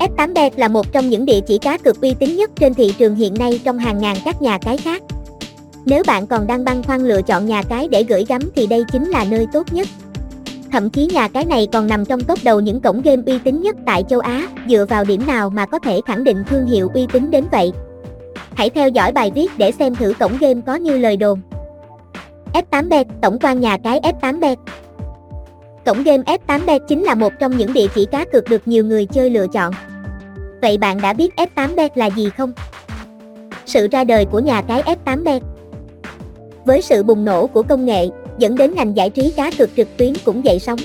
F8bet là một trong những địa chỉ cá cược uy tín nhất trên thị trường hiện nay trong hàng ngàn các nhà cái khác. Nếu bạn còn đang băn khoăn lựa chọn nhà cái để gửi gắm thì đây chính là nơi tốt nhất. Thậm chí nhà cái này còn nằm trong top đầu những cổng game uy tín nhất tại châu Á, dựa vào điểm nào mà có thể khẳng định thương hiệu uy tín đến vậy. Hãy theo dõi bài viết để xem thử cổng game có như lời đồn. F8bet, tổng quan nhà cái F8bet. Cổng game F8bet chính là một trong những địa chỉ cá cược được nhiều người chơi lựa chọn. Vậy bạn đã biết F8bet là gì không? Sự ra đời của nhà cái F8bet Với sự bùng nổ của công nghệ, dẫn đến ngành giải trí cá cược trực tuyến cũng dậy sóng.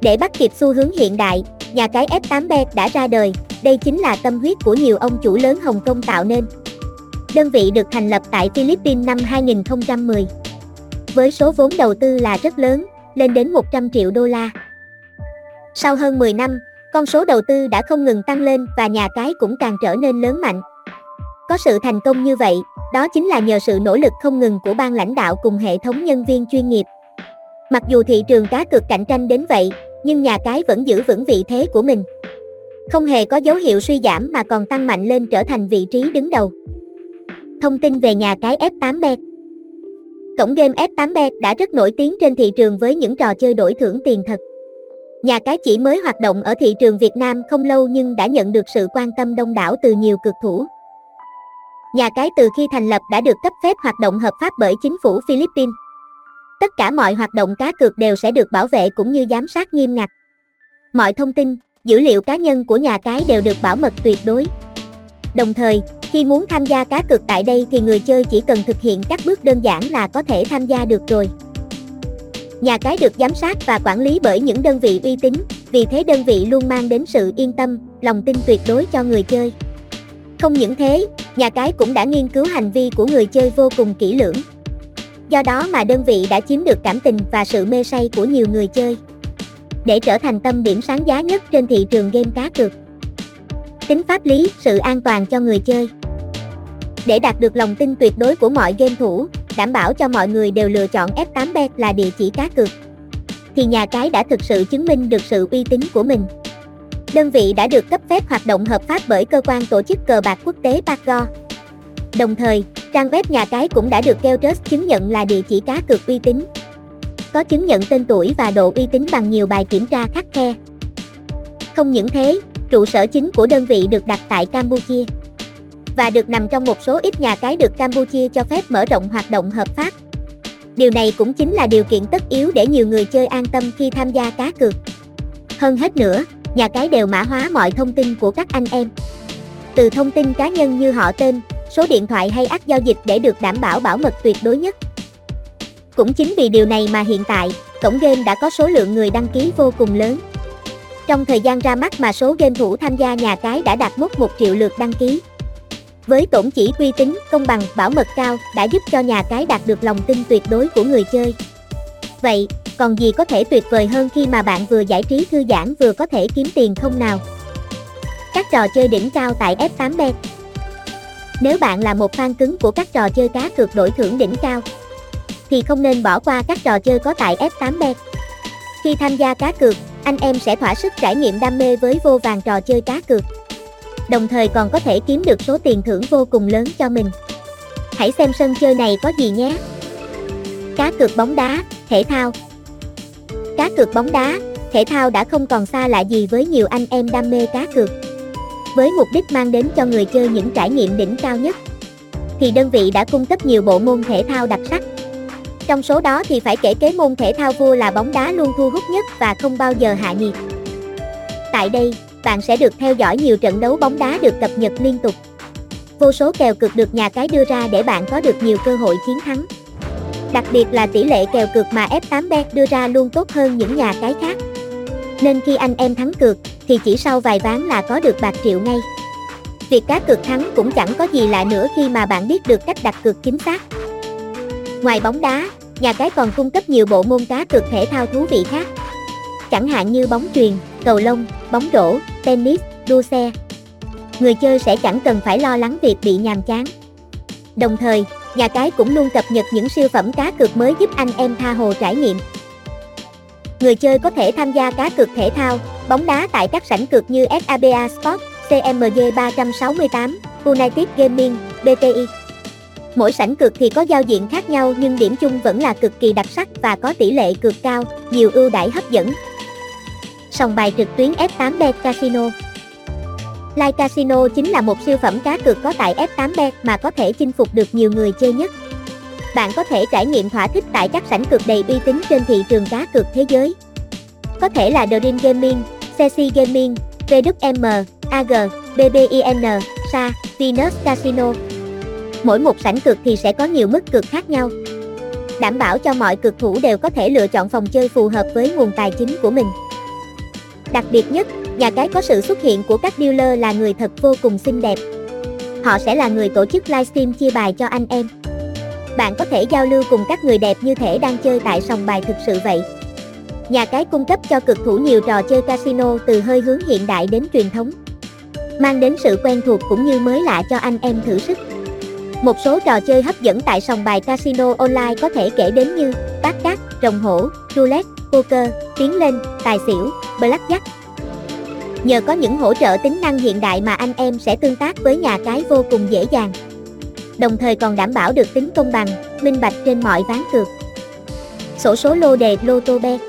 Để bắt kịp xu hướng hiện đại, nhà cái F8bet đã ra đời, đây chính là tâm huyết của nhiều ông chủ lớn Hồng Kông tạo nên. Đơn vị được thành lập tại Philippines năm 2010. Với số vốn đầu tư là rất lớn, lên đến 100 triệu đô la. Sau hơn 10 năm, con số đầu tư đã không ngừng tăng lên và nhà cái cũng càng trở nên lớn mạnh. Có sự thành công như vậy, đó chính là nhờ sự nỗ lực không ngừng của ban lãnh đạo cùng hệ thống nhân viên chuyên nghiệp. Mặc dù thị trường cá cược cạnh tranh đến vậy, nhưng nhà cái vẫn giữ vững vị thế của mình. Không hề có dấu hiệu suy giảm mà còn tăng mạnh lên trở thành vị trí đứng đầu. Thông tin về nhà cái F8bet Cổng game F8bet đã rất nổi tiếng trên thị trường với những trò chơi đổi thưởng tiền thật. Nhà cái chỉ mới hoạt động ở thị trường Việt Nam không lâu nhưng đã nhận được sự quan tâm đông đảo từ nhiều cực thủ. Nhà cái từ khi thành lập đã được cấp phép hoạt động hợp pháp bởi chính phủ Philippines. Tất cả mọi hoạt động cá cược đều sẽ được bảo vệ cũng như giám sát nghiêm ngặt. Mọi thông tin, dữ liệu cá nhân của nhà cái đều được bảo mật tuyệt đối. Đồng thời, khi muốn tham gia cá cược tại đây thì người chơi chỉ cần thực hiện các bước đơn giản là có thể tham gia được rồi. Nhà cái được giám sát và quản lý bởi những đơn vị uy tín, vì thế đơn vị luôn mang đến sự yên tâm, lòng tin tuyệt đối cho người chơi. Không những thế, nhà cái cũng đã nghiên cứu hành vi của người chơi vô cùng kỹ lưỡng. Do đó mà đơn vị đã chiếm được cảm tình và sự mê say của nhiều người chơi. Để trở thành tâm điểm sáng giá nhất trên thị trường game cá cược. Tính pháp lý, sự an toàn cho người chơi. Để đạt được lòng tin tuyệt đối của mọi game thủ, đảm bảo cho mọi người đều lựa chọn F8bet là địa chỉ cá cược, thì nhà cái đã thực sự chứng minh được sự uy tín của mình. Đơn vị đã được cấp phép hoạt động hợp pháp bởi cơ quan tổ chức cờ bạc quốc tế PAGO. Đồng thời, trang web nhà cái cũng đã được Keltrust chứng nhận là địa chỉ cá cược uy tín. Có chứng nhận tên tuổi và độ uy tín bằng nhiều bài kiểm tra khắc khe. Không những thế, trụ sở chính của đơn vị được đặt tại Campuchia và được nằm trong một số ít nhà cái được Campuchia cho phép mở rộng hoạt động hợp pháp. Điều này cũng chính là điều kiện tất yếu để nhiều người chơi an tâm khi tham gia cá cược. Hơn hết nữa, nhà cái đều mã hóa mọi thông tin của các anh em. Từ thông tin cá nhân như họ tên, số điện thoại hay ác giao dịch để được đảm bảo bảo mật tuyệt đối nhất. Cũng chính vì điều này mà hiện tại, cổng game đã có số lượng người đăng ký vô cùng lớn. Trong thời gian ra mắt mà số game thủ tham gia nhà cái đã đạt mốc 1 triệu lượt đăng ký. Với tổn chỉ uy tín, công bằng, bảo mật cao đã giúp cho nhà cái đạt được lòng tin tuyệt đối của người chơi. Vậy, còn gì có thể tuyệt vời hơn khi mà bạn vừa giải trí thư giãn vừa có thể kiếm tiền không nào? Các trò chơi đỉnh cao tại F8bet Nếu bạn là một fan cứng của các trò chơi cá cược đổi thưởng đỉnh cao, thì không nên bỏ qua các trò chơi có tại F8bet. Khi tham gia cá cược, anh em sẽ thỏa sức trải nghiệm đam mê với vô vàng trò chơi cá cược đồng thời còn có thể kiếm được số tiền thưởng vô cùng lớn cho mình. Hãy xem sân chơi này có gì nhé. Cá cược bóng đá, thể thao Cá cược bóng đá, thể thao đã không còn xa lạ gì với nhiều anh em đam mê cá cược. Với mục đích mang đến cho người chơi những trải nghiệm đỉnh cao nhất, thì đơn vị đã cung cấp nhiều bộ môn thể thao đặc sắc. Trong số đó thì phải kể kế môn thể thao vua là bóng đá luôn thu hút nhất và không bao giờ hạ nhiệt. Tại đây, bạn sẽ được theo dõi nhiều trận đấu bóng đá được cập nhật liên tục. Vô số kèo cực được nhà cái đưa ra để bạn có được nhiều cơ hội chiến thắng. Đặc biệt là tỷ lệ kèo cực mà F8bet đưa ra luôn tốt hơn những nhà cái khác. Nên khi anh em thắng cược, thì chỉ sau vài ván là có được bạc triệu ngay. Việc cá cược thắng cũng chẳng có gì lạ nữa khi mà bạn biết được cách đặt cược chính xác. Ngoài bóng đá, nhà cái còn cung cấp nhiều bộ môn cá cược thể thao thú vị khác. Chẳng hạn như bóng truyền, cầu lông, bóng rổ, tennis, đua xe. Người chơi sẽ chẳng cần phải lo lắng việc bị nhàm chán. Đồng thời, nhà cái cũng luôn cập nhật những siêu phẩm cá cược mới giúp anh em tha hồ trải nghiệm. Người chơi có thể tham gia cá cược thể thao, bóng đá tại các sảnh cược như SABA Sport, CMG 368, United Gaming, BTI. Mỗi sảnh cược thì có giao diện khác nhau nhưng điểm chung vẫn là cực kỳ đặc sắc và có tỷ lệ cược cao, nhiều ưu đãi hấp dẫn. Sòng bài trực tuyến F8bet Casino Live Casino chính là một siêu phẩm cá cược có tại F8bet mà có thể chinh phục được nhiều người chơi nhất. Bạn có thể trải nghiệm thỏa thích tại các sảnh cược đầy uy tín trên thị trường cá cược thế giới. Có thể là Dream Gaming, CC Gaming, VWM, AG, BBIN, SA, Venus Casino. Mỗi một sảnh cược thì sẽ có nhiều mức cược khác nhau. Đảm bảo cho mọi cược thủ đều có thể lựa chọn phòng chơi phù hợp với nguồn tài chính của mình. Đặc biệt nhất, nhà cái có sự xuất hiện của các dealer là người thật vô cùng xinh đẹp. Họ sẽ là người tổ chức livestream chia bài cho anh em. Bạn có thể giao lưu cùng các người đẹp như thể đang chơi tại sòng bài thực sự vậy. Nhà cái cung cấp cho cực thủ nhiều trò chơi casino từ hơi hướng hiện đại đến truyền thống. Mang đến sự quen thuộc cũng như mới lạ cho anh em thử sức. Một số trò chơi hấp dẫn tại sòng bài casino online có thể kể đến như bát cát, rồng hổ, roulette, poker, tiến lên, tài xỉu, blackjack. Nhờ có những hỗ trợ tính năng hiện đại mà anh em sẽ tương tác với nhà cái vô cùng dễ dàng. Đồng thời còn đảm bảo được tính công bằng, minh bạch trên mọi ván cược. Sổ số lô đề lô tô bet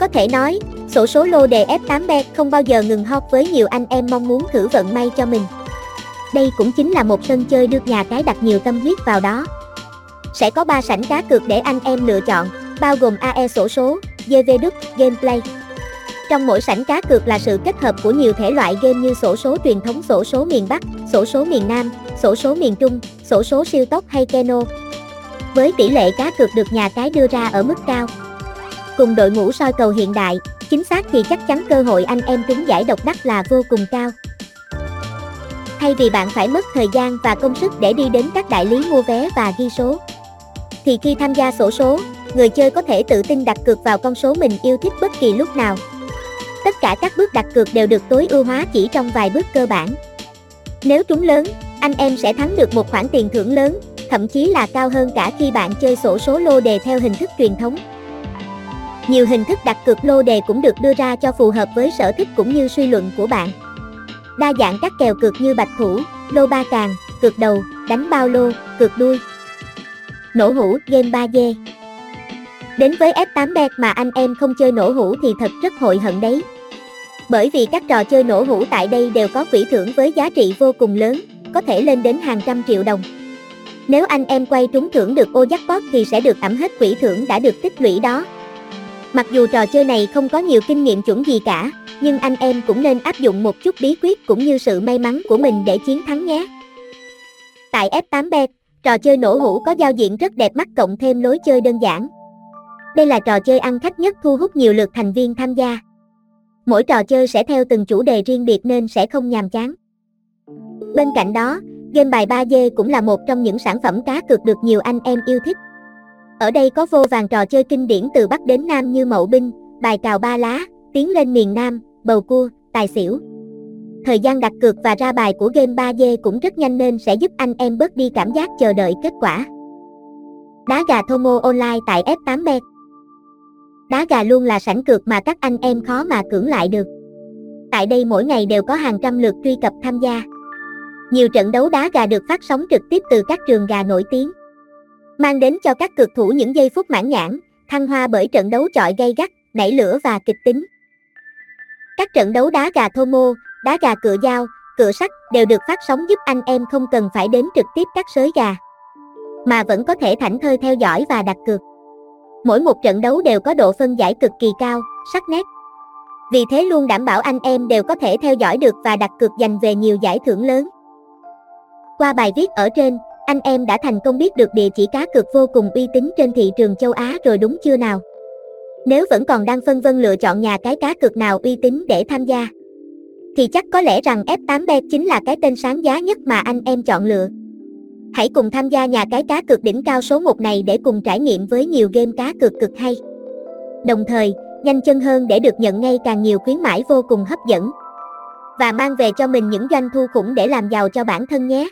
Có thể nói, sổ số lô đề F8 bet không bao giờ ngừng hot với nhiều anh em mong muốn thử vận may cho mình. Đây cũng chính là một sân chơi được nhà cái đặt nhiều tâm huyết vào đó. Sẽ có 3 sảnh cá cược để anh em lựa chọn, bao gồm AE sổ số, GV Đức, Gameplay. Trong mỗi sảnh cá cược là sự kết hợp của nhiều thể loại game như sổ số truyền thống sổ số miền Bắc, sổ số miền Nam, sổ số miền Trung, sổ số siêu tốc hay keno. Với tỷ lệ cá cược được nhà cái đưa ra ở mức cao. Cùng đội ngũ soi cầu hiện đại, chính xác thì chắc chắn cơ hội anh em trúng giải độc đắc là vô cùng cao. Thay vì bạn phải mất thời gian và công sức để đi đến các đại lý mua vé và ghi số, thì khi tham gia sổ số, người chơi có thể tự tin đặt cược vào con số mình yêu thích bất kỳ lúc nào. Tất cả các bước đặt cược đều được tối ưu hóa chỉ trong vài bước cơ bản. Nếu trúng lớn, anh em sẽ thắng được một khoản tiền thưởng lớn, thậm chí là cao hơn cả khi bạn chơi sổ số lô đề theo hình thức truyền thống. Nhiều hình thức đặt cược lô đề cũng được đưa ra cho phù hợp với sở thích cũng như suy luận của bạn. Đa dạng các kèo cược như bạch thủ, lô ba càng, cược đầu, đánh bao lô, cược đuôi. Nổ hũ, game 3D. Đến với F8 bet mà anh em không chơi nổ hũ thì thật rất hội hận đấy. Bởi vì các trò chơi nổ hũ tại đây đều có quỹ thưởng với giá trị vô cùng lớn, có thể lên đến hàng trăm triệu đồng. Nếu anh em quay trúng thưởng được ô jackpot thì sẽ được ẩm hết quỹ thưởng đã được tích lũy đó. Mặc dù trò chơi này không có nhiều kinh nghiệm chuẩn gì cả, nhưng anh em cũng nên áp dụng một chút bí quyết cũng như sự may mắn của mình để chiến thắng nhé. Tại F8bet, trò chơi nổ hũ có giao diện rất đẹp mắt cộng thêm lối chơi đơn giản. Đây là trò chơi ăn khách nhất thu hút nhiều lượt thành viên tham gia. Mỗi trò chơi sẽ theo từng chủ đề riêng biệt nên sẽ không nhàm chán. Bên cạnh đó, game bài 3D cũng là một trong những sản phẩm cá cược được nhiều anh em yêu thích. Ở đây có vô vàng trò chơi kinh điển từ Bắc đến Nam như mậu binh, bài cào ba lá, tiến lên miền Nam, bầu cua, tài xỉu. Thời gian đặt cược và ra bài của game 3D cũng rất nhanh nên sẽ giúp anh em bớt đi cảm giác chờ đợi kết quả. Đá gà Thomo Online tại F8bet Đá gà luôn là sảnh cược mà các anh em khó mà cưỡng lại được. Tại đây mỗi ngày đều có hàng trăm lượt truy cập tham gia. Nhiều trận đấu đá gà được phát sóng trực tiếp từ các trường gà nổi tiếng. Mang đến cho các cực thủ những giây phút mãn nhãn, thăng hoa bởi trận đấu chọi gay gắt, nảy lửa và kịch tính. Các trận đấu đá gà thô mô, đá gà cựa dao, cựa sắt đều được phát sóng giúp anh em không cần phải đến trực tiếp các sới gà, mà vẫn có thể thảnh thơi theo dõi và đặt cược. Mỗi một trận đấu đều có độ phân giải cực kỳ cao, sắc nét. Vì thế luôn đảm bảo anh em đều có thể theo dõi được và đặt cược giành về nhiều giải thưởng lớn. Qua bài viết ở trên, anh em đã thành công biết được địa chỉ cá cược vô cùng uy tín trên thị trường châu Á rồi đúng chưa nào? Nếu vẫn còn đang phân vân lựa chọn nhà cái cá cược nào uy tín để tham gia, thì chắc có lẽ rằng F8bet chính là cái tên sáng giá nhất mà anh em chọn lựa. Hãy cùng tham gia nhà cái cá cược đỉnh cao số 1 này để cùng trải nghiệm với nhiều game cá cược cực hay. Đồng thời, nhanh chân hơn để được nhận ngay càng nhiều khuyến mãi vô cùng hấp dẫn. Và mang về cho mình những doanh thu khủng để làm giàu cho bản thân nhé.